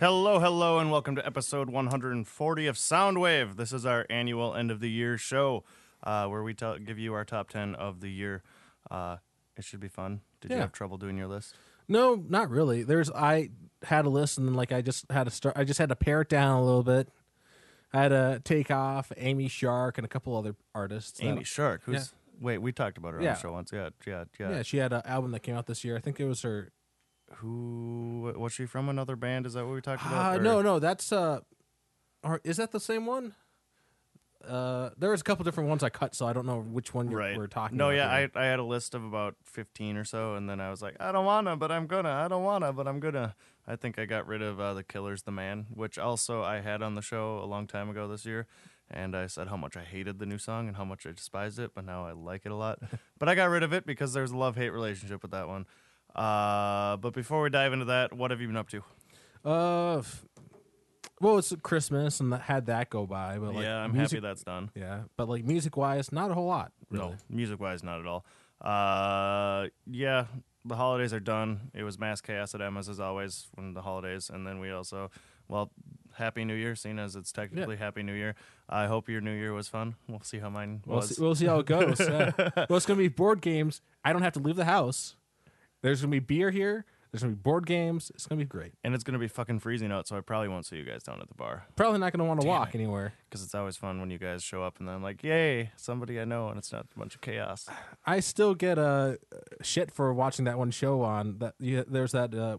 Hello, hello, and welcome to episode 140 of Soundwave. This is our annual end of the year show uh, where we tell, give you our top 10 of the year. Uh, it should be fun. Did you Yeah. have trouble doing your list? No, not really. There's I had a list and then like I just had to start. I just had to pare it down a little bit. I had to take off Amy Shark and a couple other artists. that- Amy Shark. Who's wait? We talked about her on Yeah. the show once. Yeah, yeah, yeah. yeah, she had an album that came out this year. I think it was her. Who was she from? Another band? Is that what we talked about? Uh, no, no, that's uh, or is that the same one? Uh, there was a couple different ones I cut, so I don't know which one you're, Right. we're talking. no, yeah, here. I, I had a list of about 15 or so, and then I was like, I don't wanna, but I'm gonna. I don't wanna, but I'm gonna. I think I got rid of uh, the Killers, the Man, which also I had on the show a long time ago this year, and I said how much I hated the new song and how much I despised it, but now I like it a lot. but I got rid of it because there's a love hate relationship with that one. Uh, but before we dive into that, what have you been up to? Uh, f- well, it's Christmas and that had that go by, but like yeah, I'm music, happy that's done. Yeah, but like music wise, not a whole lot. Really. No, music wise, not at all. Uh, yeah, the holidays are done. It was mass chaos at Emma's as always when the holidays, and then we also, well, Happy New Year, seeing as it's technically Happy New Year. I hope your New Year was fun. We'll see how mine We'll was. see, we'll see how it goes. yeah. Well, it's gonna be board games. I don't have to leave the house. There's gonna be beer here. There's gonna be board games. It's gonna be great. and it's gonna be fucking freezing out, so I probably won't see you guys down at the bar Probably not gonna want to Damn walk it. anywhere. because it's always fun when you guys show up and then I'm like, yay, somebody I know, and it's not a bunch of chaos. I still get uh, shit for watching that one show on that. You, there's that uh,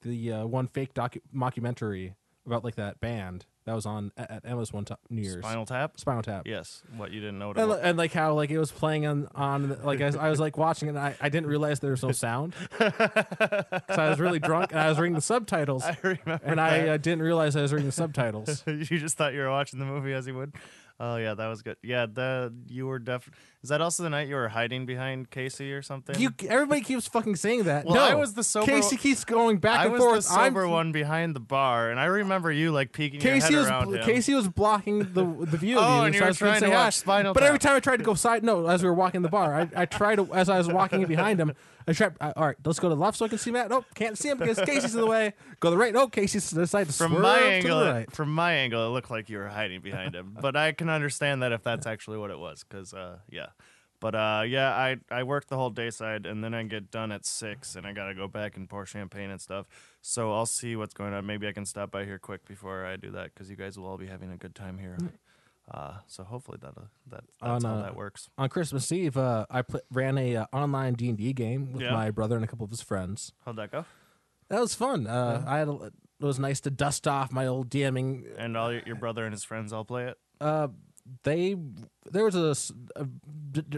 the uh, one fake docu- mockumentary about like that band that was on at, at Emma's one time New Year's. Spinal Tap. Spinal Tap. Yes, what you didn't know. What And, and like how like it was playing on on like I was, I was like watching it and I, I didn't realize there was no sound because I was really drunk and I was reading the subtitles I remember. and I uh, didn't realize I was reading the subtitles. you just thought you were watching the movie as you would. Oh yeah, that was good. Yeah, the you were def. Is that also the night you were hiding behind Casey or something? You everybody keeps fucking saying that. Well, no, I was the sober Casey keeps going back I and was forth. the sober I'm, one behind the bar, and I remember you like peeking Casey your was head around him. Casey was blocking the the view of Oh, you. and you so I were was trying to watch Spinal But every time I tried to go side, no, as we were walking the bar, I, I tried to as I was walking behind him. I tried. I, all right, let's go to the left so I can see Matt. Nope, can't see him because Casey's in the way. Go to the right. No, Casey's decided to From my to angle, the it- right. from my angle, it looked like you were hiding behind him. But I can understand that if that's actually what it was, because uh, yeah. But uh, yeah, I I work the whole day side, and then I get done at six, and I gotta go back and pour champagne and stuff. So I'll see what's going on. Maybe I can stop by here quick before I do that, because you guys will all be having a good time here. Uh, so hopefully that uh, that that's On, how uh, that works. On Christmas Eve, uh, I pl- ran a uh, online D and D game with Yeah. my brother and a couple of his friends. How'd that go? That was fun. Uh, I had a, it was nice to dust off my old DMing And all your, your brother and his friends all play it. uh, they there was a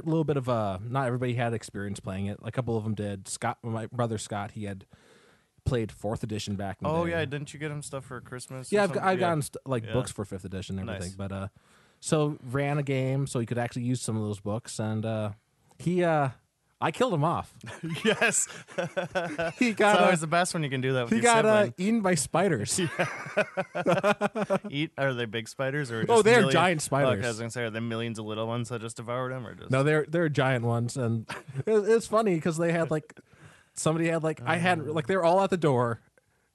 little bit of a not everybody had experience playing it. A couple of them did. Scott, my brother Scott, he had played fourth edition back. In the Oh yeah, didn't you get him stuff for Christmas? yeah. I've, something? I've gotten st- like Yeah. books for fifth edition and Nice. everything, but uh, so ran a game so he could actually use some of those books, and uh, he uh, I killed him off. yes. He It's got always uh, the best when you can do that with he your got uh, sibling. eaten by spiders. Eat are they big spiders or just Oh, they're million- giant Oh, spiders. okay, I was gonna say are there millions of little ones that just devoured him or just No, they're they're giant ones, and it, it's funny because they had like somebody had like I had like they were all at the door,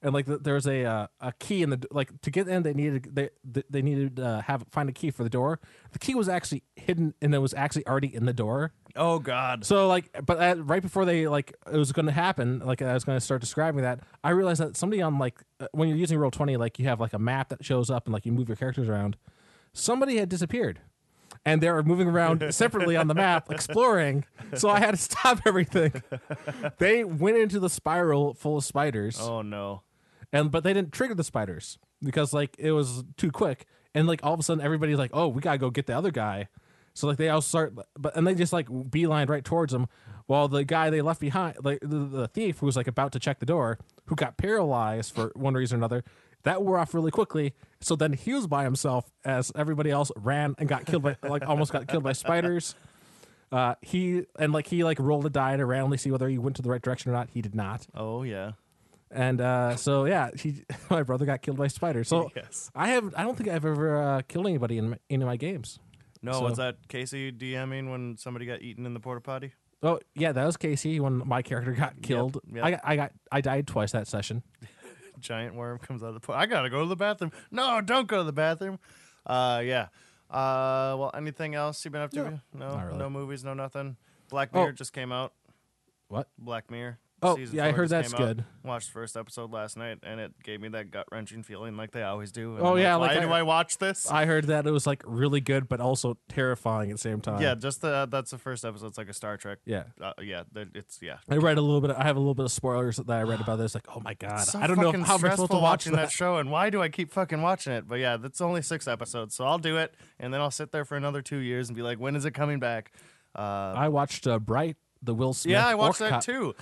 and like th- there was a uh, a key in the like to get in they needed they they- needed uh, have find a key for the door. The key was actually hidden and it was actually already in the door. Oh God. So like, but at, right before they like it was going to happen, like I was going to start describing that, I realized that somebody on like uh, when you're using Roll20, like you have like a map that shows up and like you move your characters around. Somebody had disappeared, and they were moving around separately on the map, exploring. So I had to stop everything. They went into the spiral full of spiders, Oh no. And but they didn't trigger the spiders because like it was too quick. And like all of a sudden, everybody's like, "Oh, we gotta go get the other guy." So like they all start, but and they just like beeline right towards him, while the guy they left behind, like the, the thief who was like about to check the door, who got paralyzed for one reason or another, that wore off really quickly. So then he was by himself as everybody else ran and got killed by like almost got killed by spiders. Uh, he and like he like rolled a die to randomly see whether he went to the right direction or not. He did not. Oh yeah. And uh, so yeah, he my brother got killed by spiders. So Yes. I have I don't think I've ever uh, killed anybody in my, any of my games. No, So- was that Casey DMing when somebody got eaten in the porta potty? Oh yeah, that was Casey when my character got killed. yep. I got, I got I died twice that session. giant worm comes out of the pool. I gotta go to the bathroom. No, don't go to the bathroom. Uh, yeah. Uh, well, anything else you've been up to? No, no, really. no movies, no nothing. Black Oh. Mirror just came out. What? Black Mirror. Oh, yeah, I heard that's good. Watched the first episode last night, and it gave me that gut wrenching feeling, like they always do. And Oh, I'm yeah, like, like why I- do I watch this? I heard that it was like really good, but also terrifying at the same time. yeah, just the that's the first episode. It's like a Star Trek. yeah. Uh, yeah, that- it's yeah. I read a little bit. I have a little bit of spoilers that I read about this. Like, oh my god, so I don't know fucking how I stressful supposed to watch watching that. that. show, and why do I keep fucking watching it? But yeah, that's only six episodes, so I'll do it, and then I'll sit there for another two years and be like, when is it coming back? Uh, I watched uh, Bright, the Will Smith. yeah, I watched Orc that Cop. too.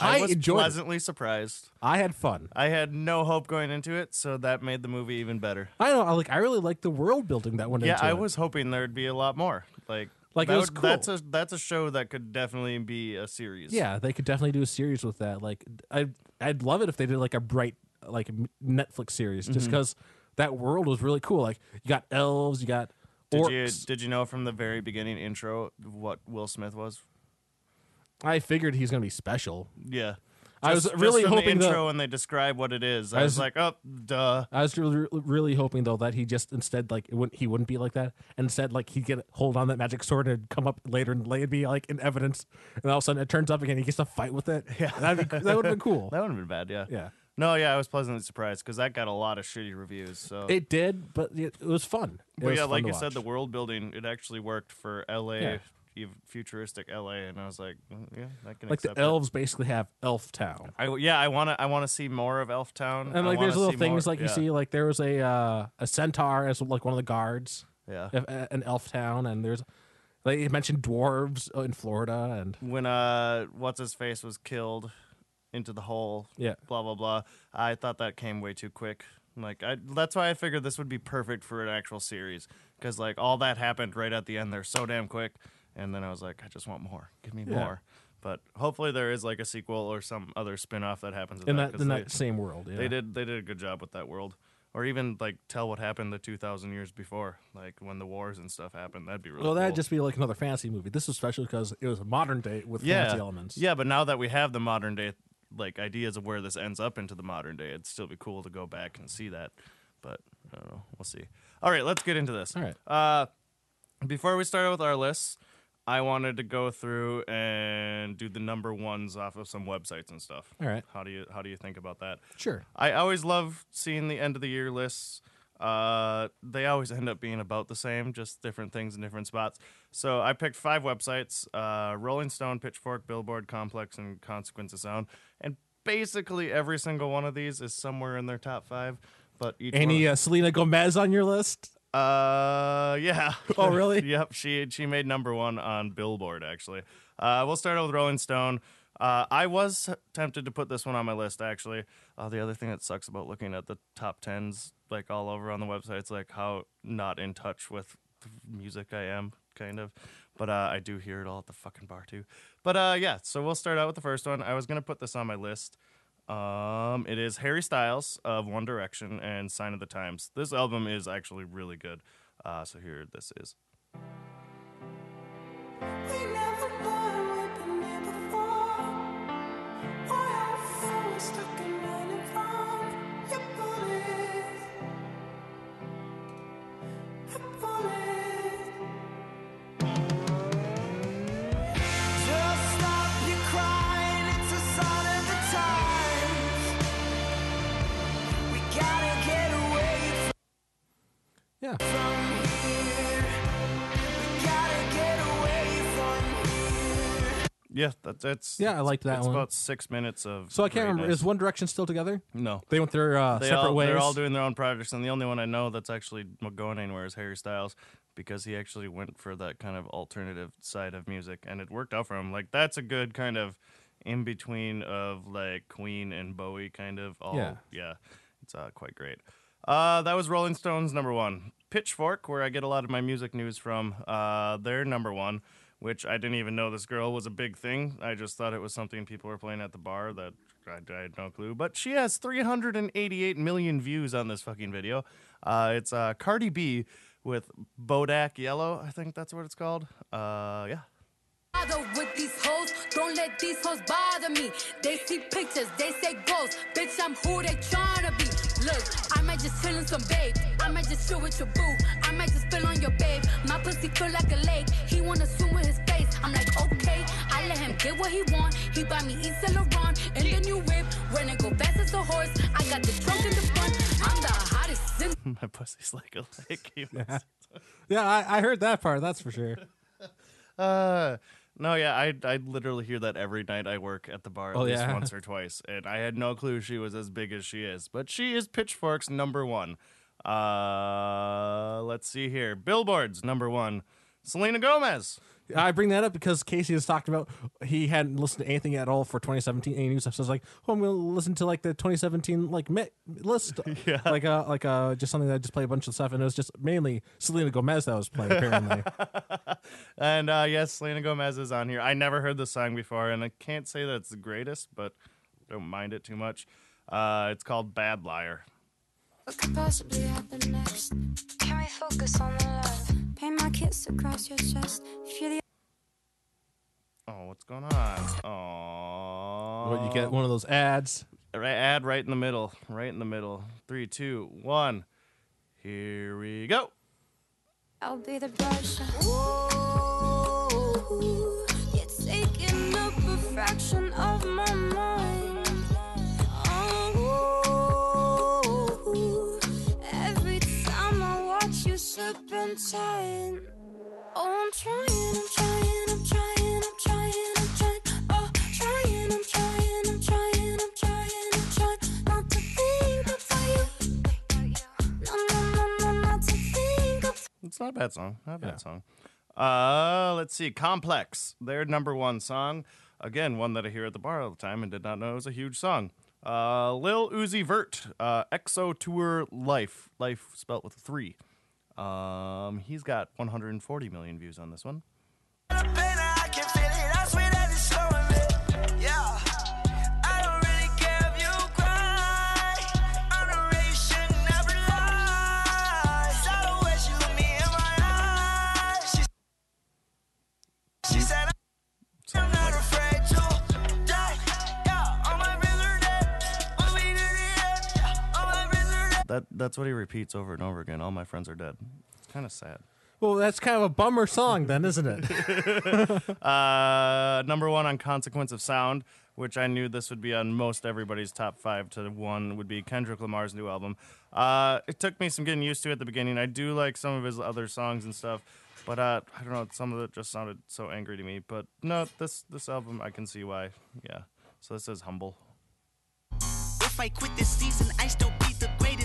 I was enjoyed it. pleasantly surprised. I had fun. I had no hope going into it, so that made the movie even better. I know. Like. I really like the world building that went Yeah, into I it. was hoping there'd be a lot more. Like, Like, it was would- That's a that's a show that could definitely be a series. Yeah, they could definitely do a series with that. Like, I I'd love it if they did like a Bright like Netflix series, just Mm-hmm. because that world was really cool. Like, you got elves, you got Did you orcs. did you know from the very beginning intro what Will Smith was? I figured he's gonna be special. Yeah. I was Just- just really from hoping the that- intro when they describe what it is. I, I was, was- like, oh, duh. I was really, really hoping though that he just instead like it wouldn't, he wouldn't be like that. Instead, like he'd get hold on that magic sword and come up later and lay it be like in evidence, and all of a sudden it turns up again. He gets to fight with it. Yeah. That'd be, that would have been cool. That wouldn't have been bad, yeah. Yeah, No, yeah, I was pleasantly surprised because that got a lot of shitty reviews. So, it did, but it, it was fun. It but was yeah, fun like to you said, the world building it actually worked for L.A. Yeah. Futuristic L.A. And I was like, mm, yeah, I can like the accept it. elves basically have Elf Town. I, yeah, I want to. I want to see more of Elf Town. And I like, there's little things more- like you see, like there was a uh, a centaur as like one of the guards Yeah. uh, an elf town, and there's like you mentioned dwarves uh, in Florida, and When uh, what's his face was killed into the hole. yeah, Blah blah blah. I thought that came way too quick. Like I, that's why I figured this would be perfect for an actual series because like all that happened right at the end there so damn quick, and then I was like, I just want more. Give me Yeah. more. But hopefully there is like a sequel or some other spin off that happens. In that, that in they, that same world. Yeah. they did they did a good job with that world. Or even like tell what happened the two thousand years before, like when the wars and stuff happened. That'd be really Well, that'd just be like another fantasy movie. This was special because it was a modern day with yeah, fantasy elements. Yeah, but now that we have the modern day like ideas of where this ends up into the modern day, it'd still be cool to go back and see that. But I don't know. We'll see. All right, let's get into this. All right. Uh, before we start with our lists, I wanted to go through and do the number ones off of some websites and stuff. All right. How do you how do you think about that? Sure. I always love seeing the end of the year lists. Uh, they always end up being about the same, just different things in different spots. So I picked five websites: uh, Rolling Stone, Pitchfork, Billboard, Complex, and Consequence of Sound. And basically every single one of these is somewhere in their top five. But Any uh, Selena Gomez on your list? Uh, yeah. Oh, really? yep. She she made number one on Billboard. Actually, uh, we'll start out with Rolling Stone. Uh, I was tempted to put this one on my list. Actually, uh, the other thing that sucks about looking at the top tens like all over on the websites, like how not in touch with music I am, kind of. But uh, I do hear it all at the fucking bar too. But uh, yeah, so we'll start out with the first one. I was gonna put this on my list. Um, it is Harry Styles of One Direction and Sign of the Times. This album is actually really good. Uh, so here this is. Yeah, that, that's Yeah, I liked that it's one. about six minutes of. So I can't remember. Is One Direction still together? no. They went their uh, They separate all, ways. They're all doing their own projects, and the only one I know that's actually going anywhere is Harry Styles, because he actually went for that kind of alternative side of music, and it worked out for him. Like that's a good kind of in between of like Queen and Bowie, kind of. All, Yeah. yeah, it's uh, quite great. Uh, that was Rolling Stones number one. Pitchfork, where I get a lot of my music news from, uh, they're number one. Which I didn't even know this girl was a big thing. I just thought it was something people were playing at the bar that I, I had no clue. But she has 388 million views on this fucking video. Uh, it's uh, Cardi B with Bodak Yellow. I think that's what it's called. Uh, yeah. with these hoes. Don't let these hoes bother me. They see pictures, they say ghosts. Bitch, I'm who they be. Look, I might just chill in some babe. I might just chill with your boo. I might just spill on your babe. My pussy feel like a lake. He wanna swim with his face. I'm like, okay. I let him get what he want. He buy me Yves Saint Laurent in the new whip. When it go fast as a horse, I got the trunk in the front. I'm the hottest in My pussy's like a lake. He was- Yeah, I, I heard that part. That's for sure. Uh, no, yeah, I I literally hear that every night I work at the bar at Oh, least yeah? once or twice, and I had no clue she was as big as she is. But she is Pitchfork's number one. Uh, let's see here, Billboard's number one, Selena Gomez. I bring that up because Casey has talked about he hadn't listened to anything at all for 2017 any new stuff. So I was like, oh, I'm gonna listen to like the 2017 like mi- list, Yeah. like uh like uh just something that I just play a bunch of stuff, and it was just mainly Selena Gomez that was playing apparently. And uh, yes, Selena Gomez is on here. I never heard this song before, and I can't say that it's the greatest, but don't mind it too much. Uh, it's called Bad Liar. What could possibly happen next? Can we focus on the love? Paint my kiss across your chest. If you're the Oh, what's going on? Oh, what you get one of those ads. right ad right in the middle, right in the middle. Three, two, one. Here we go. I'll be the brush. Ooh, you're taking up a fraction of my mind. Oh, every time I watch you serpentine. Oh, I'm trying, I'm trying, It's not a bad song. Not a bad Yeah. song. Uh, let's see. Complex, their number one song. Again, one that I hear at the bar all the time and did not know it was a huge song. Uh, Lil Uzi Vert, uh, XO Tour Life, life spelt with a three. Um, he's got 140 million views on this one. That that's what he repeats over and over again. All my friends are dead. It's kind of sad. Well, that's kind of a bummer song, then, isn't it? Uh, number one on Consequence of Sound, which I knew this would be on most everybody's top five to one, would be Kendrick Lamar's new album. Uh, it took me some getting used to at the beginning. I do like some of his other songs and stuff, but uh, I don't know. Some of it just sounded so angry to me. But no, this this album I can see why. Yeah. So this is humble. If I quit this season, I still be the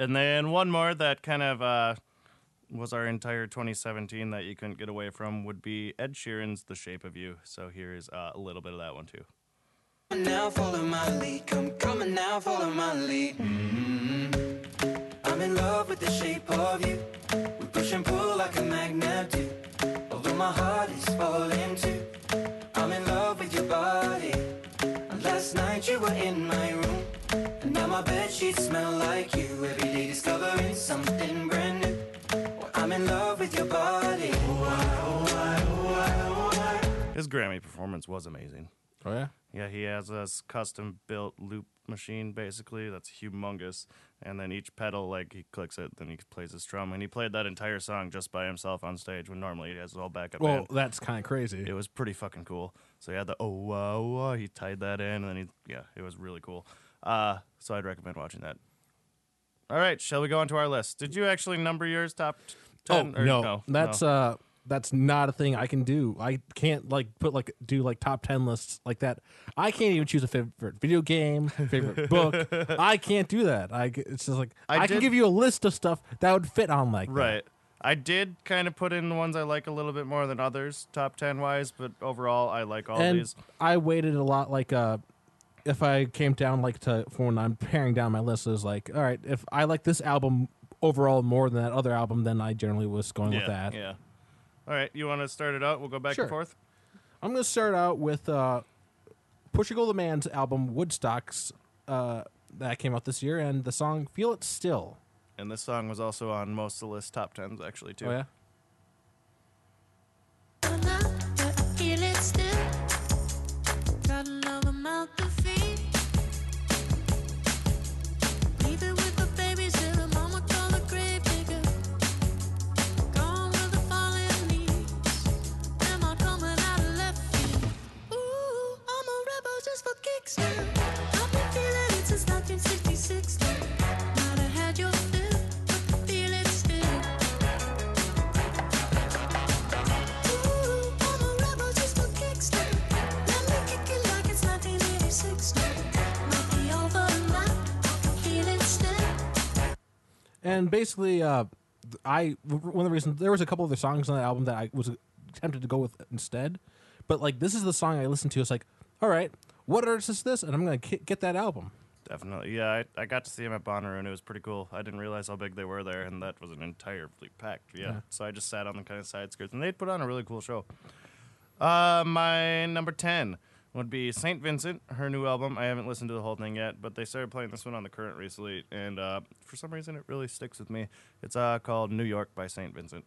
And then one more that kind of uh, was our entire 2017 that you couldn't get away from would be Ed Sheeran's "The Shape of You." So here's uh, a little bit of that one too. Now follow my lead, come now, follow my lead. Mhm. I'm in love with the shape of you. We push and pull like a magnet do. Although my heart is falling too. I'm in love with your body. Last night you were in my room. And now my bed sheets smell like you. Every day discovering something brand new. Well, I'm in love with your body. Ah, ah, ah, his Grammy performance was amazing. oh yeah. Yeah, he has this custom built loop machine basically that's humongous, and then each pedal like he clicks it, then he plays his drum, and he played that entire song just by himself on stage when normally he has his whole backup Well, band. that's kind of crazy. It was pretty fucking cool. So he had the oh wow, wow he tied that in, and then he yeah, it was really cool. Uh, so I'd recommend watching that. All right, shall we go on to our list? Did you actually number yours top Oh ten? or no, that's no. uh, that's not a thing I can do. I can't like put like do like top ten lists like that. I can't even choose a favorite video game, favorite book. I can't do that. I it's just like I I, can give you a list of stuff that would fit on like that. Right. I did kind of put in the ones I like a little bit more than others, top ten wise, but overall I like all and these. I waited a lot. Like uh, if I came down like to for when I'm paring down my list is like, all right, if I like this album overall more than that other album, then I generally was going yeah, with that. Yeah. All right, you want to start it out? We'll go back Sure. and forth. I'm gonna start out with uh, Portugal the Man's album Woodstocks uh, that came out this year, and the song "Feel It Still." And this song was also on most of the list top tens actually too. Oh yeah, and basically, uh, I one of the reasons there was a couple other songs on the album that I was tempted to go with instead, but like this is the song I listened to. It's like, all right, what artist is this? And I'm gonna ki- get that album. Definitely. Yeah, I, I got to see him at Bonnaroo and it was pretty cool. I didn't realize how big they were there, and that was an entirely packed. Yeah. Yeah. So I just sat on the kind of side skirts, and they put on a really cool show. Uh, my number 10 would be St. Vincent, her new album. I haven't listened to the whole thing yet, but they started playing this one on the current recently, and uh, for some reason it really sticks with me. It's uh, called New York by St. Vincent.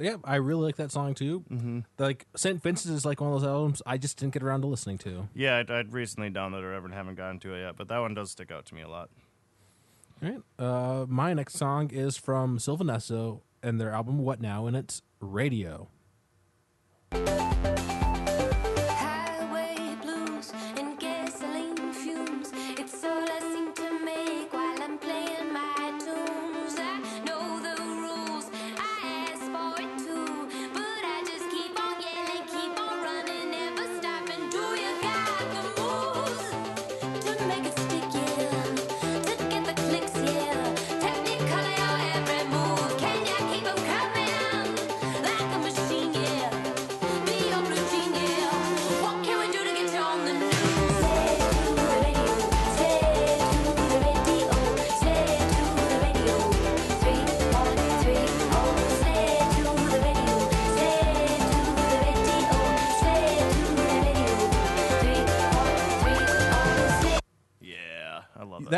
Yeah, I really like that song too. Mm-hmm. Like St. Vincent is like one of those albums I just didn't get around to listening to. Yeah, I'd, I'd recently downloaded it and haven't gotten to it yet, but that one does stick out to me a lot. All right. Uh, my next song is from Sylvan Esso and their album What Now, and it's Radio.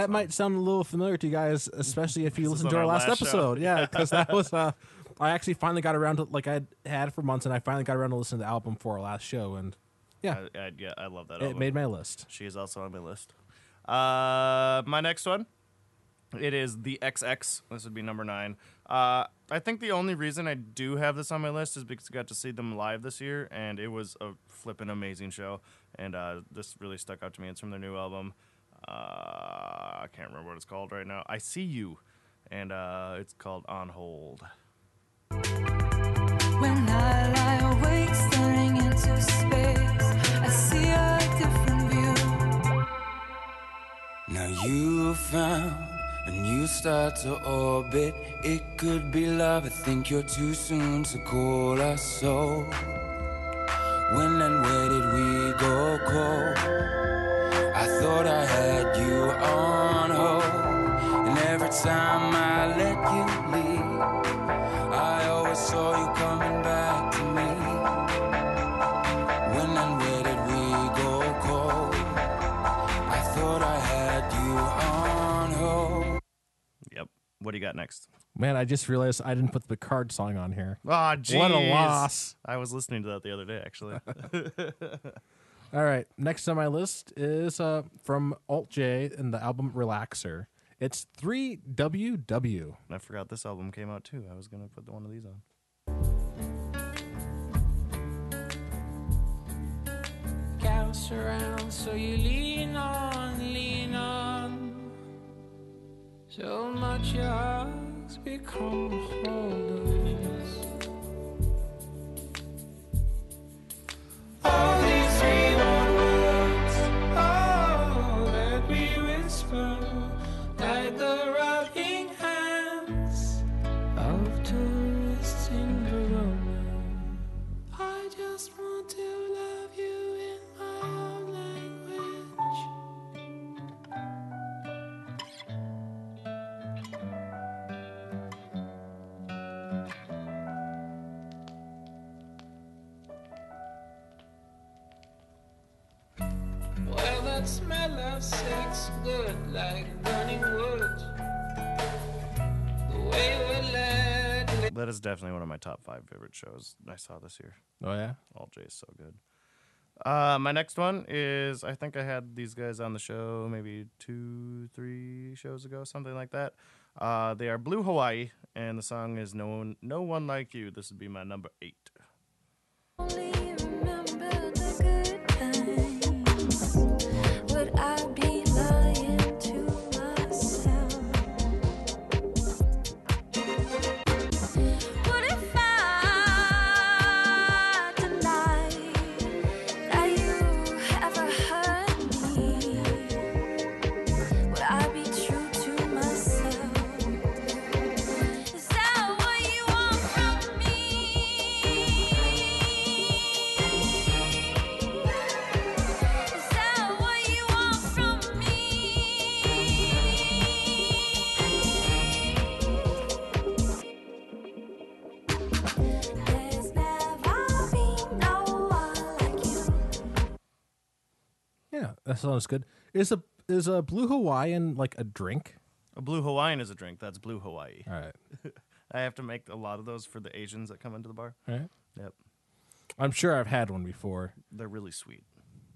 That. Song. might sound a little familiar to you guys, especially if you This listened to our our last, last episode. Yeah, because that was uh, I actually finally got around to like I had for months, and I finally got around to listening to the album for our last show, and yeah, I, I, yeah, I love that it album. made my list. She is also on my list. Uh, my next one, it is the XX. This would be number nine. Uh, I think the only reason I do have this on my list is because I got to see them live this year, and it was a flippin' amazing show. And uh, this really stuck out to me. It's from their new album. Uh, I can't remember what it's called right now. I see you, and uh, it's called On Hold. When I lie awake staring into space, I see a different view. Now you found a new star to orbit. It could be love. I think you're too soon to call us so. When and where did we go cold? I thought I had you on hold. And every time I let you leave, I always saw you coming back to me. When and where did we go cold? I thought I had you on hold. Yep. What do you got next? Man, I just realized I didn't put the card song on here. Ah, jeez. What a loss. I was listening to that the other day, actually. All right. Next on my list is uh, from Alt J and the album Relaxer. It's 3WW. I forgot this album came out too. I was gonna put one of these on. Counts around, so you lean on, lean on. So much your heart's become a holders. All Well, that smell of sex good like burning wood. The way we let That is definitely one of my top five favorite shows I saw this year. Oh, yeah? Alt J is so good. Uh, my next one is I think I had these guys on the show maybe two, three shows ago, something like that. Uh, they are Blue Hawaii, and the song is "No One, No One Like You." This would be my number eight. Sounds good. Is a is a Blue Hawaiian like a drink? A Blue Hawaiian is a drink. That's Blue Hawaii. All right. I have to make a lot of those for the Asians that come into the bar. All right. Yep, I'm sure I've had one before. they're really sweet.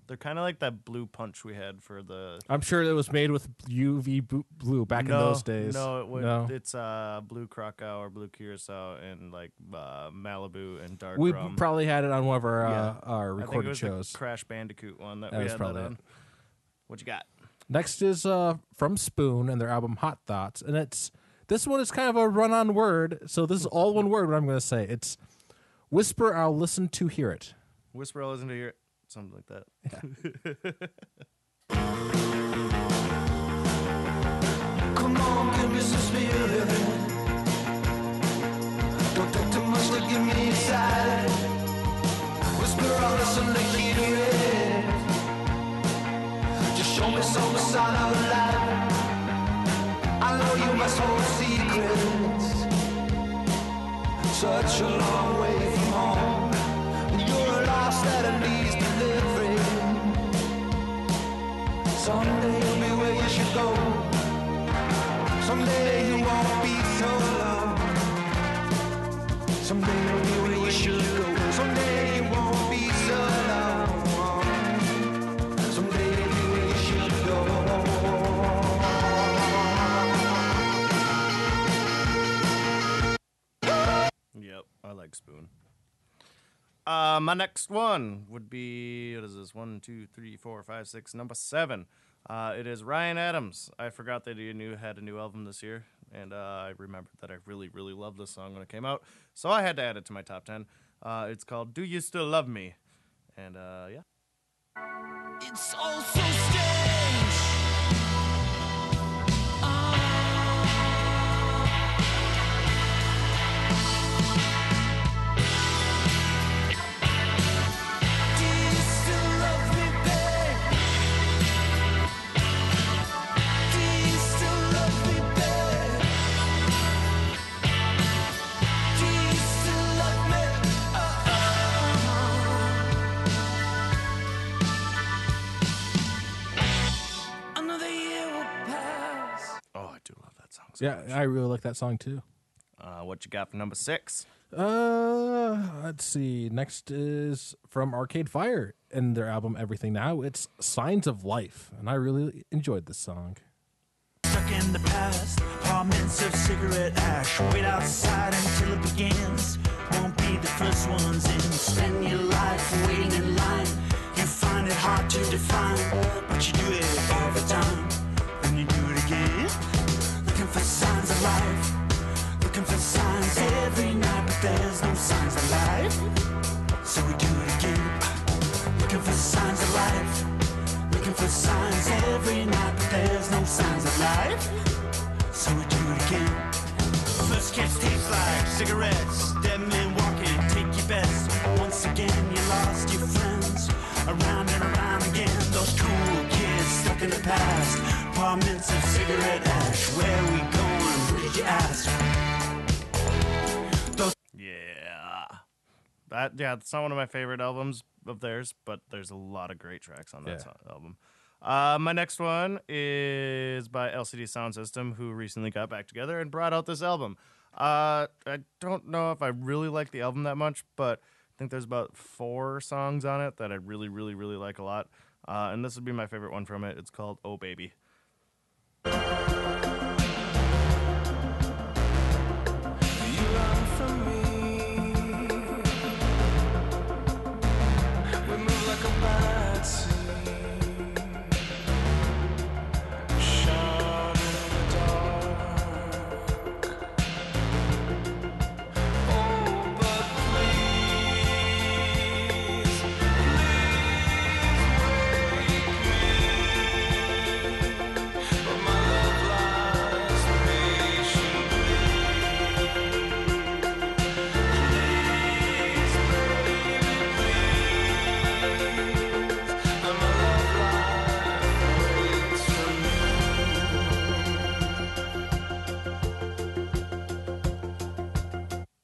They're kind of like that blue punch we had for the I'm sure it was made with UV blue back no, in those days. No, it would, No. it's uh blue Krakow or blue Curacao and like uh, Malibu and dark we rum. probably had it on one of our Yeah. uh, our I think it recorded was shows. the Crash Bandicoot one that, That we was had probably that it. On. What you got? Next is uh from Spoon and their album Hot Thoughts, and it's this one is kind of a run-on word, so this is all one word. What I'm going to say, it's whisper. I'll listen to hear it. Whisper, I'll listen to hear it. Something like that. Come on, give me some spirit. Don't take too much to give me inside. Whisper, I'll listen to hear it. Show me some sign of life. I know you must hold secrets. Such a long way from home. You're lost that it needs delivering. Someday you'll be where you should go. Someday you won't be so alone. Someday you'll be where you should go. I like Spoon. Uh, my next one would be what is this? One, two, three, four, five, six. Number seven. Uh, it is Ryan Adams. I forgot that he knew had a new album this year, and uh, I remembered that I really, really loved this song when it came out, so I had to add it to my top ten. Uh, it's called "Do You Still Love Me," and uh, yeah. It's all so strange. Love that song. So Yeah, much. I really like that song too. Uh, what you got for number six? Uh, let's see. Next is from Arcade Fire and their album Everything Now. It's Signs of Life, and I really enjoyed this song. Stuck in the past, apartments of cigarette ash. Wait outside until it begins. Won't be the first ones in. Spend your life waiting in line. You find it hard to define, but you do it every time. For signs of life. Looking for signs every night, but there's no signs of life. So we do it again. Looking for signs of life. Looking for signs every night, but there's no signs of life. So we do it again. First kiss tastes like cigarettes. Dead men walking, take your best. Once again, you lost your friends. Around and around again. Those cool kids stuck in the past. Apartments of cigarette ash. Where we going? Who did you ask? Yeah. That yeah, it's not one of my favorite albums of theirs, but there's a lot of great tracks on that Yeah. so- album. Uh, my next one is by LCD Sound System, who recently got back together and brought out this album. Uh, I don't know if I really like the album that much, but I think there's about four songs on it that I really, really, really like a lot. Uh, and this would be my favorite one from it. It's called Oh Baby.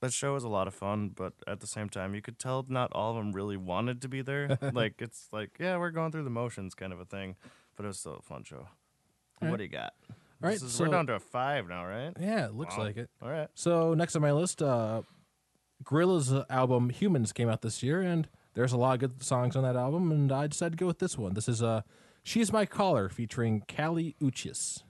That show was a lot of fun, but at the same time, you could tell not all of them really wanted to be there. like it's like, yeah, we're going through the motions, kind of a thing. But it was still a fun show. What do you got? All right, is- so- we're down to a five now, right? Yeah, it looks Wow. like it. All right. So next on my list, uh, Gorillaz album Humanz came out this year, and there's a lot of good songs on that album, and I decided to go with this one. This is uh, "She's My Collar" featuring Kali Uchis.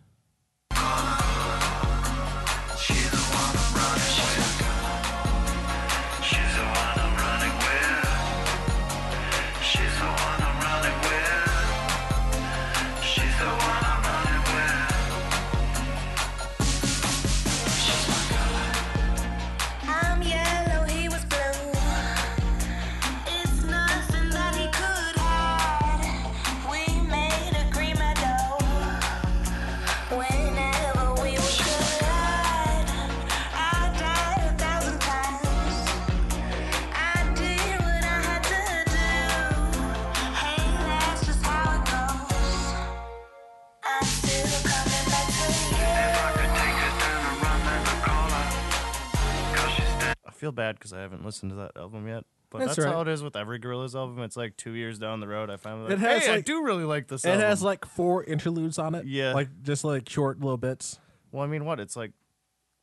Feel bad because I haven't listened to that album yet. But That's that's, all how it is with every Gorillaz album. It's like two years down the road, I finally like, It has, hey, I do really like this song. It album. has like four interludes on it. Yeah. like just like short little bits. well, I mean, what? It's like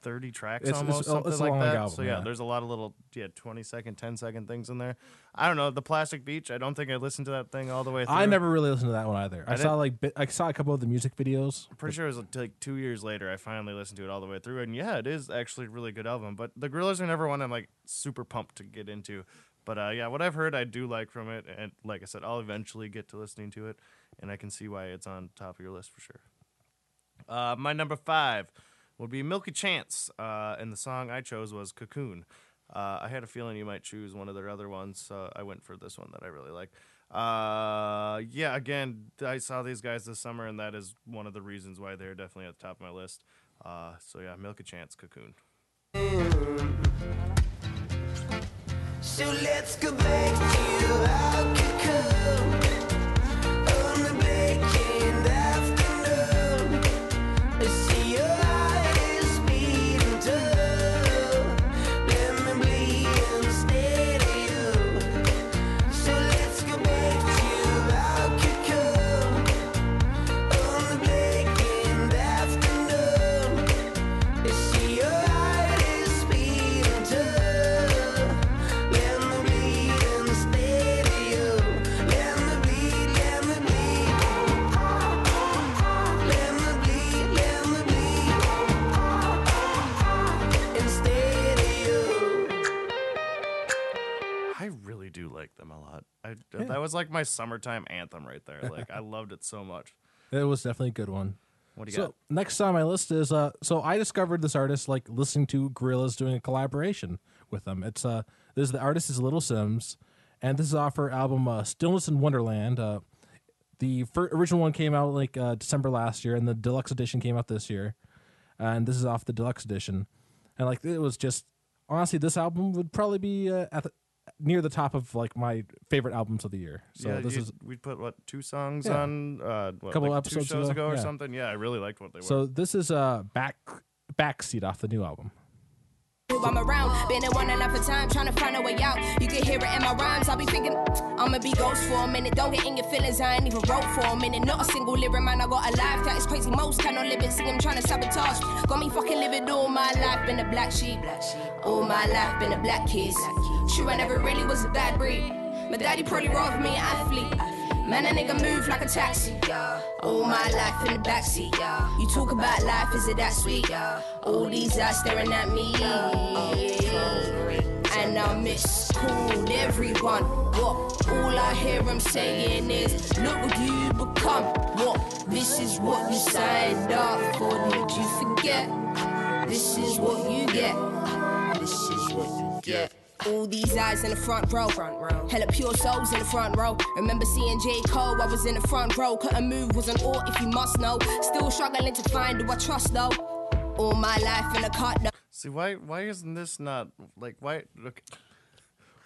30 tracks It's- it's- almost, oh, something it's like that. album, so yeah, yeah. there's a lot of little, yeah, 20 second, 10 second things in there. I don't know. The Plastic Beach, I don't think I listened to that thing all the way through. I never really listened to that one either. I, I saw like I saw a couple of the music videos. I'm pretty sure it was like two years later I finally listened to it all the way through, and yeah, it is actually a really good album. But the Gorillaz are never one I'm like super pumped to get into. But uh, yeah, what I've heard I do like from it, and like I said, I'll eventually get to listening to it, and I can see why it's on top of your list for sure. Uh, my number five would be Milky Chance, uh, and the song I chose was Cocoon. Uh, I had a feeling you might choose one of their other ones, so I went for this one that I really like. Uh, yeah, again, I saw these guys this summer, and that is one of the reasons why they're definitely at the top of my list. Uh, so yeah, Milky Chance, Cocoon. So let's go back to our cocoon like them a lot. I that was like my summertime anthem right there. Like I loved it so much. It was definitely a good one. What do you So got? next on my list is uh so I discovered this artist like listening to Gorillaz doing a collaboration with them. It's uh this is the artist is Little Simz, and this is off her album uh, Stillness in Wonderland. Uh, the original one came out like uh, December last year, and the deluxe edition came out this year, and this is off the deluxe edition, and like it was just honestly this album would probably be uh, at the, near the top of like my favorite albums of the year. So yeah, this you- is we put what two songs Yeah. on uh what, Couple like two episodes shows ago, ago, or yeah. something. Yeah, I really liked what they were. so this is uh back backseat off the new album. I'm around, been in one another time, trying to find a way out. You can hear it in my rhymes. I'll be thinking, I'ma be ghost for a minute. Don't get in your feelings, I ain't even wrote for a minute. Not a single lyric, man. I got a life that is crazy. Most cannot live it, see him trying to sabotage. Got me fucking living all my life, been a black sheep. All my life, been a black kid. True, I never really was a bad breed. My daddy probably robbed me an athlete. Man, a nigga move like a taxi. All my life in the backseat. You talk about life, is it that sweet? All these eyes staring at me. And I miscalled everyone. What? All I hear them saying is, Look what you become. What? This is what you signed up for. Did you forget? This is what you get. This is what you get. All these eyes in the front row. Front row. Hella pure souls in the front row. Remember seeing J. Cole, I was in the front row. Couldn't move, was an ought if you must know. Still struggling to find who I trust though. All my life in the cut though. See why why isn't this not like why? look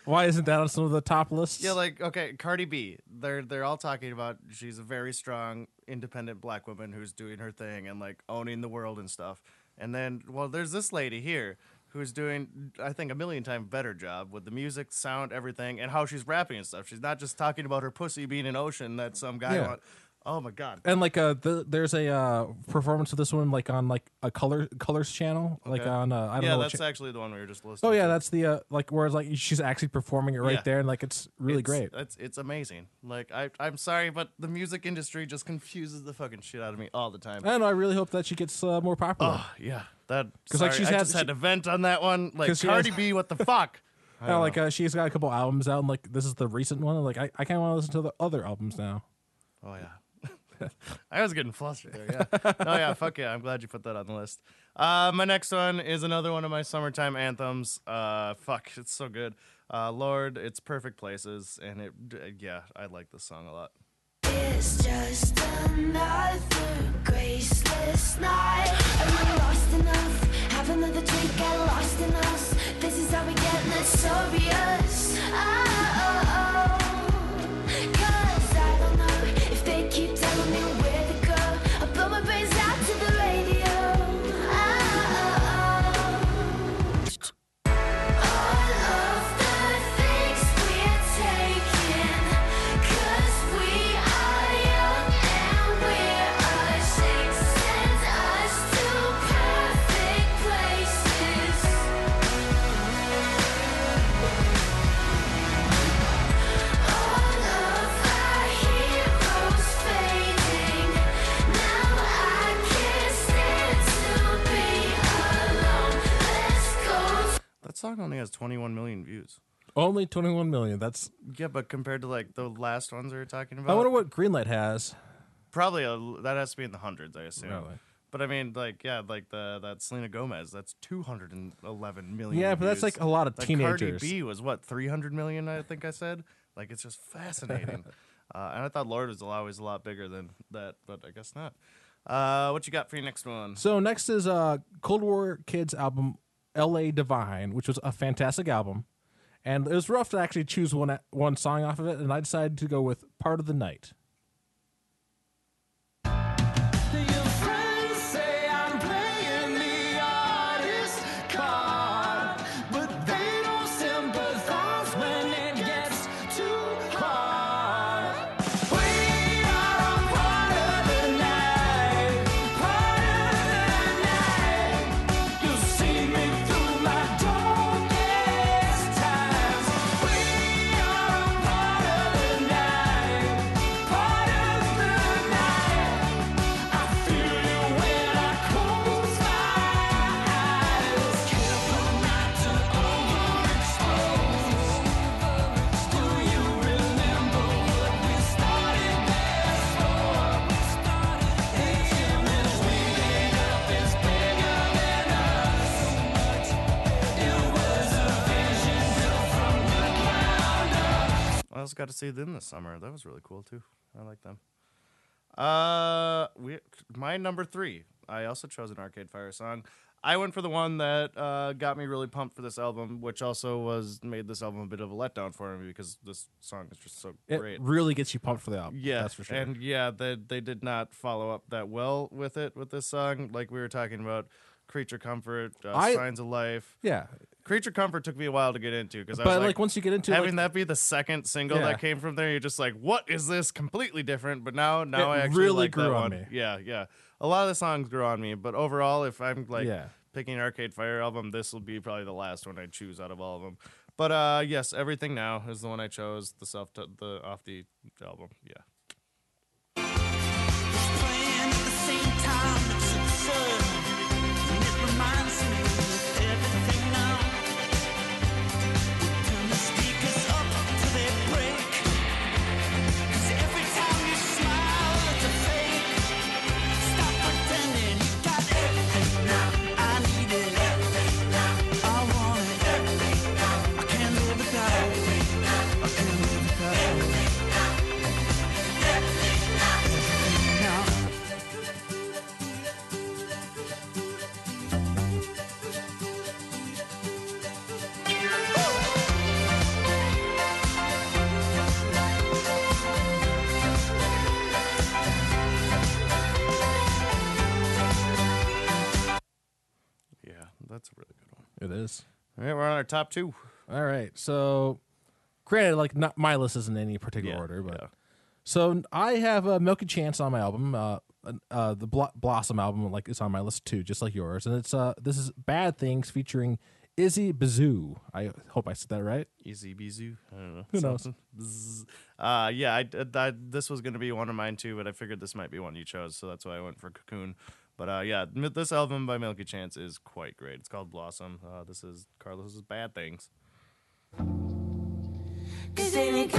Why isn't that on some of the top lists? Yeah, like okay, Cardi B. They're they're all talking about she's a very strong, independent black woman who's doing her thing and like owning the world and stuff. And then, well, there's this lady here who's doing, I think, a million times better job with the music, sound, everything, and how she's rapping and stuff. She's not just talking about her pussy being an ocean that some guy. Yeah. Oh my god. and like uh, the, there's a uh, performance of this one like on like a color colors channel, like Okay. on uh, I don't yeah, know. what that's cha- actually the one we were just listening. oh yeah, to. that's the uh, like where it's like she's actually performing it right Yeah. there, and like it's really It's- great. It's it's amazing. Like I I'm sorry, but the music industry just confuses the fucking shit out of me all the time. I know. I really hope that she gets uh, more popular. Oh yeah, that 'Cause, like, she's I had- just had to vent on that one. Like she Cardi has- B, what the fuck? I like uh, she's got a couple albums out, and like this is the recent one. Like I, I kind of want to listen to the other albums now. oh yeah, I was getting flustered there. Yeah, oh yeah, fuck yeah. I'm glad you put that on the list. Uh, my next one is another one of my summertime anthems. Uh, fuck, it's so good. Uh, Lorde, it's perfect places, and it d- yeah, I like this song a lot. It's just another graceless night. Am I lost enough? Have another drink, get lost in us. This is how we get notorious. Oh, Cause has 21 million views. Only 21 million. That's. Yeah, but compared to like the last ones we were talking about, I wonder what Greenlight has. probably a, that has to be in the hundreds, I assume. Really? But I mean, like, yeah, like the that Selena Gomez, that's 211 million. Yeah, but that's views. like a lot of Like teenagers. Cardi B was what 300 million, I think I said. Like, it's just fascinating. uh, and I thought Lorde was always a lot bigger than that, but I guess not. Uh, what you got for your next one? So next is uh Cold War Kids album L.A. Divine, which was a fantastic album, and it was rough to actually choose one one song off of it, and I decided to go with Part of the Night. Also got to see them this summer. That was really cool too. I like them. Uh, we my number three. I also chose an Arcade Fire song. I went for the one that uh, got me really pumped for this album, which also was made this album a bit of a letdown for me because this song is just so It great. really gets you pumped for the album. Yeah, that's for sure. And yeah, they they did not follow up that well with it with this song. Like we were talking about, Creature Comfort, uh, I- Signs of Life. yeah, Creature Comfort took me a while to get into because I but was like, like, once you get into having like, that be the second single Yeah. that came from there, you're just like, what is this? Completely different. But now, now It I actually really like that grew on one. me. Yeah, yeah. A lot of the songs grew on me, but overall, if I'm like Yeah. picking an Arcade Fire album, this will be probably the last one I choose out of all of them. But uh, yes, everything now is the one I chose. The self, the off the album. Yeah. On our top two. All right, so granted, like not my list isn't in any particular Yeah, order, but yeah. so I have a Milky Chance on my album. Uh, uh, the Blo- Blossom album, like is on my list too, just like yours, and it's uh, this is Bad Things featuring Izzy Bazoo. I hope I said that right. Easy Bizu. I don't know. Who knows? Bzz. Uh, yeah, I, I, this was going to be one of mine too, but I figured this might be one you chose, so that's why I went for Cocoon. But uh, yeah, this album by Milky Chance is quite great. It's called Blossom. Uh, this is Carlos's Bad Things. Cause thing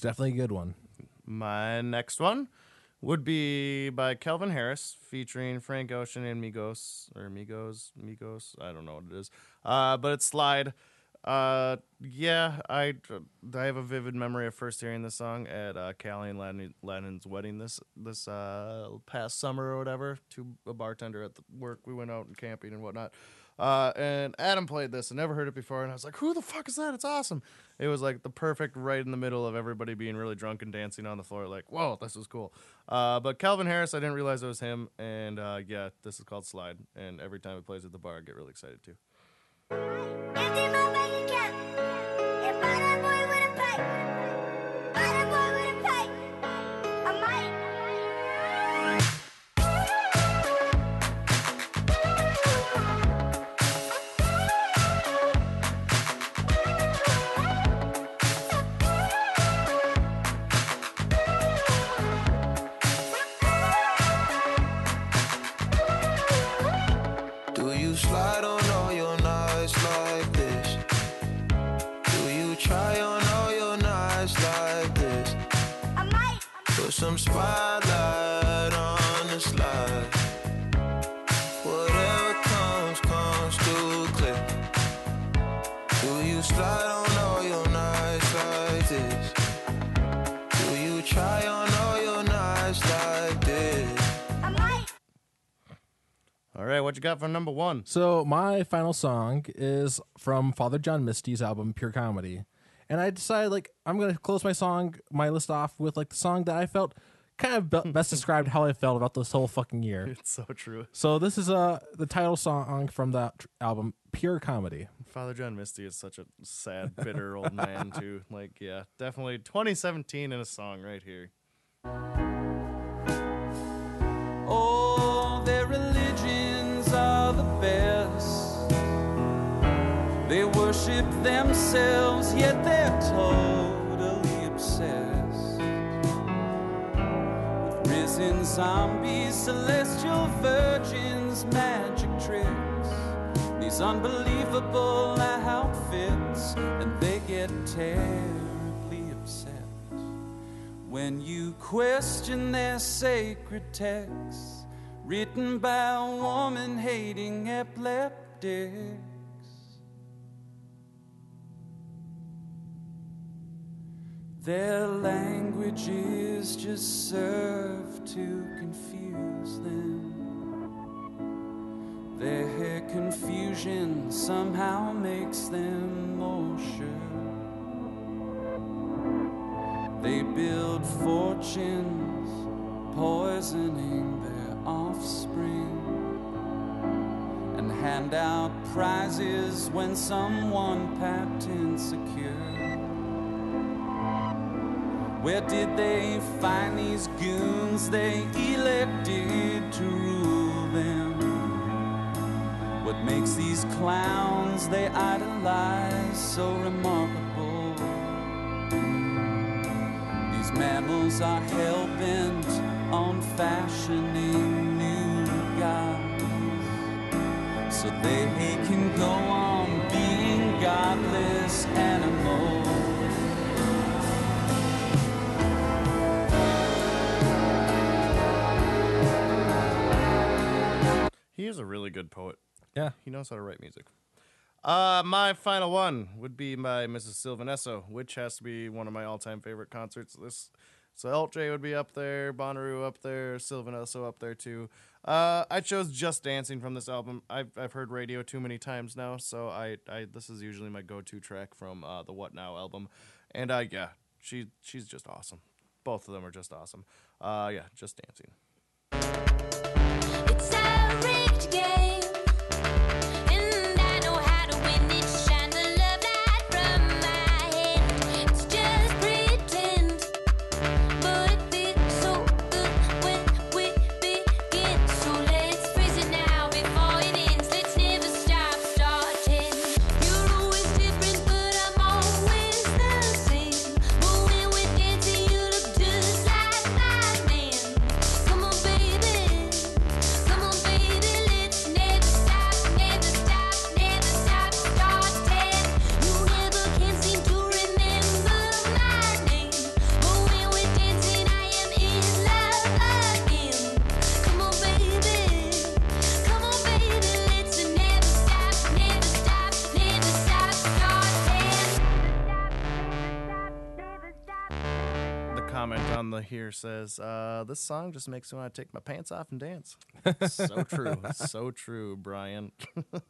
it's definitely a good one. My next one would be by Calvin Harris, featuring Frank Ocean and Migos or Migos, Migos. I don't know what it is, uh, but it's Slide. Uh, yeah, I I have a vivid memory of first hearing this song at uh, Callie and Ladin's wedding this this uh, past summer or whatever. To a bartender at the work, we went out and camping and whatnot. Uh, and Adam played this. and never heard it before, and I was like, "Who the fuck is that? It's awesome!" It was like the perfect right in the middle of everybody being really drunk and dancing on the floor. Like, whoa, this is cool. Uh, but Calvin Harris, I didn't realize it was him, and uh, yeah, this is called Slide. And every time he plays at the bar, I get really excited too. All right, what you got for number one? So my final song is from Father John Misty's album Pure Comedy. And I decided like I'm gonna close my song my list off with like the song that I felt kind of be- best described how I felt about this whole fucking year. It's so true. So this is uh the title song from that tr- album, Pure Comedy. Father John Misty is such a sad, bitter old man too. Like, yeah, definitely 2017 in a song right here. Oh, best. They worship themselves, yet they're totally obsessed. With risen zombies, celestial virgins, magic tricks. These unbelievable outfits, and they get terribly upset when you question their sacred texts written by a woman hating epileptics. Their languages just serve to confuse them. Their confusion somehow makes them more sure. They build fortunes, poisoning and hand out prizes when someone patents a cure. Where did they find these goons they elected to rule them? What makes these clowns they idolize so remarkable? These mammals are hell bent on fashioning so they can go on being godless animals. He is a really good poet. Yeah. He knows how to write music. Uh, my final one would be by Mrs. Sylvan Esso, which has to be one of my all-time favorite concerts. This, so Alt J would be up there, Bonnaroo up there, Sylvan Esso up there too. Uh, I chose "Just Dancing" from this album. I've I've heard radio too many times now, so I, I this is usually my go-to track from uh, the What Now album, and uh, yeah, she she's just awesome. Both of them are just awesome. Uh, yeah, "Just Dancing." Here says, uh, "This song just makes me want to take my pants off and dance." so true, so true, Brian.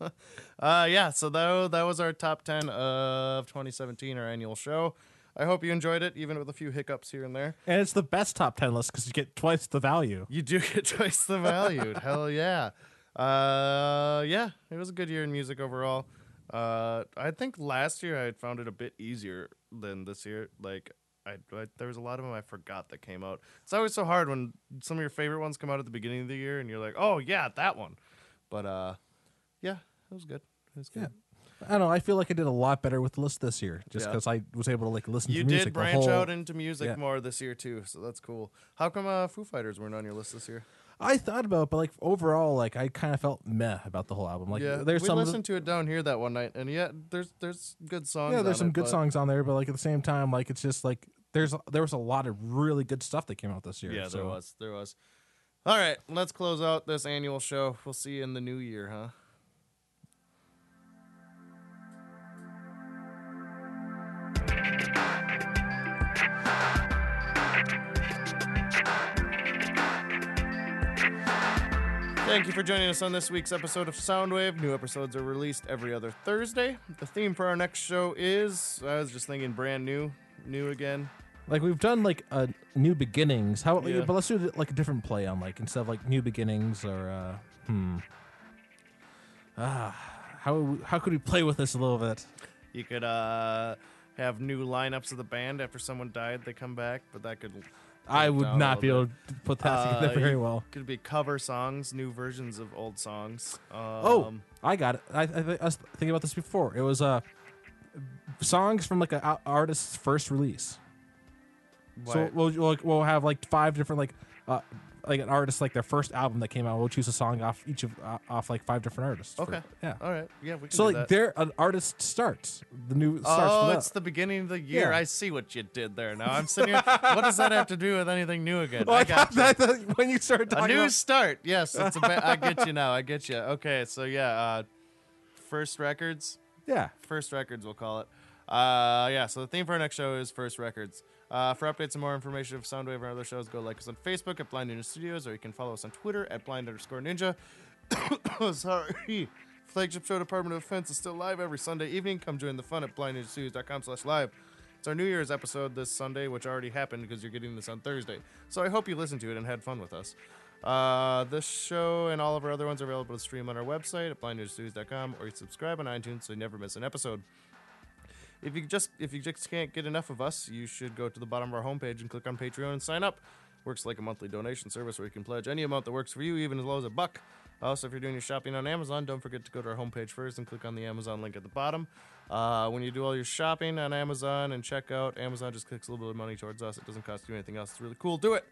uh, yeah, so that that was our top ten of 2017, our annual show. I hope you enjoyed it, even with a few hiccups here and there. And it's the best top 10 list because you get twice the value. You do get twice the value. Hell yeah. Uh, yeah, it was a good year in music overall. Uh, I think last year I found it a bit easier than this year. Like, I, I there was a lot of them I forgot that came out. It's always so hard when some of your favorite ones come out at the beginning of the year and you're like, oh yeah, that one. But uh, yeah, it was good. It was good. I don't know. I feel like I did a lot better with the list this year just Yeah. because I was able to like listen You to music You did branch whole- out into music yeah. more this year too, so that's cool. How come uh, Foo Fighters weren't on your list this year? I thought about, it, but like overall, like I kind of felt meh about the whole album. Like yeah, there's we some, listened to it down here that one night, and yeah, there's there's good songs. yeah, there's some it, good songs on there, but like at the same time, like it's just like there's there was a lot of really good stuff that came out this year. Yeah, there was, there was. All right, let's close out this annual show. We'll see you in the new year, huh? Thank you for joining us on this week's episode of Soundwave. New episodes are released every other Thursday. The theme for our next show is, I was just thinking, brand new, new again. Like we've done like a new beginnings. How? Yeah. But let's do like a different play on like instead of like new beginnings or uh, hmm. Ah, how how could we play with this a little bit? You could uh, have new lineups of the band after someone died. They come back, but that could. I would not be able to put that together Uh, very well. Could be cover songs, new versions of old songs. Um, Oh, I got it. I, I, I was thinking about this before. It was uh, songs from like an artist's first release. So we'll, we'll we'll have like five different like uh like an artist like their first album that came out. We'll choose a song off each of uh, off like five different artists. for- Okay. yeah. all right. Yeah, we can So do like that. there an artist starts the new starts Oh, it's that. the beginning of the year. Yeah. I see what you did there. Now I'm sitting here. what does that have to do with anything new again? Well, I got that, that when you started a talking new about, start. Yes, it's a ba- I get you now. I get you. Okay, so yeah, uh, first records. yeah. First Records, we'll call it. Uh, yeah, so the theme for our next show is First Records. Uh, for updates and more information of Soundwave and other shows, go like us on Facebook at Blind Ninja Studios, or you can follow us on Twitter at Blind underscore Ninja. Sorry. Flagship Show Department of Defense is still live every Sunday evening. Come join the fun at blindninjastudios.com slash live. It's our New Year's episode this Sunday, which already happened because you're getting this on Thursday. So I hope you listened to it and had fun with us. Uh, this show and all of our other ones are available to stream on our website at blindninjastudios.com, or you subscribe on iTunes so you never miss an episode. If you just if you just can't get enough of us, you should go to the bottom of our homepage and click on Patreon and sign up. Works like a monthly donation service where you can pledge any amount that works for you, even as low as a buck. Also, if you're doing your shopping on Amazon, don't forget to go to our homepage first and click on the Amazon link at the bottom. Uh, when you do all your shopping on Amazon and check out, Amazon just kicks a little bit of money towards us. It doesn't cost you anything else. It's really cool. Do it.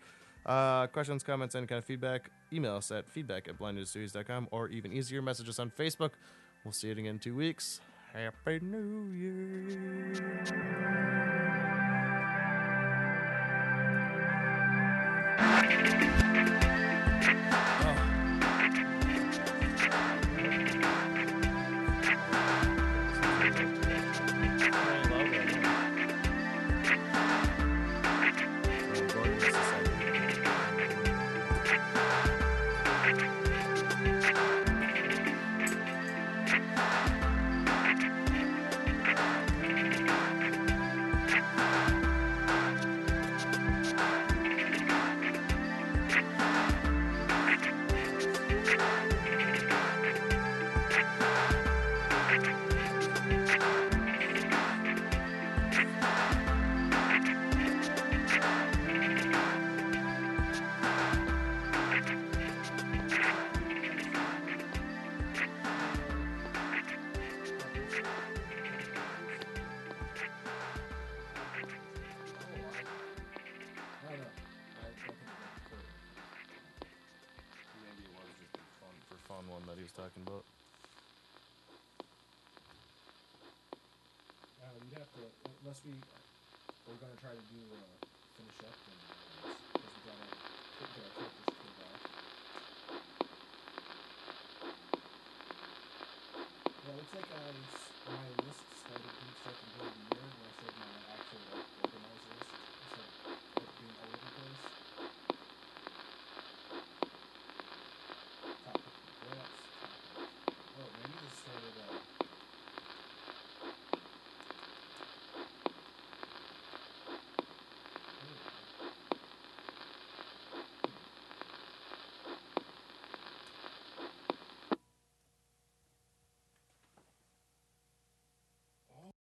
Uh, questions, comments, any kind of feedback, email us at feedback at blindninjastudios.com or even easier, message us on Facebook. We'll see you again in two weeks. Happy New Year.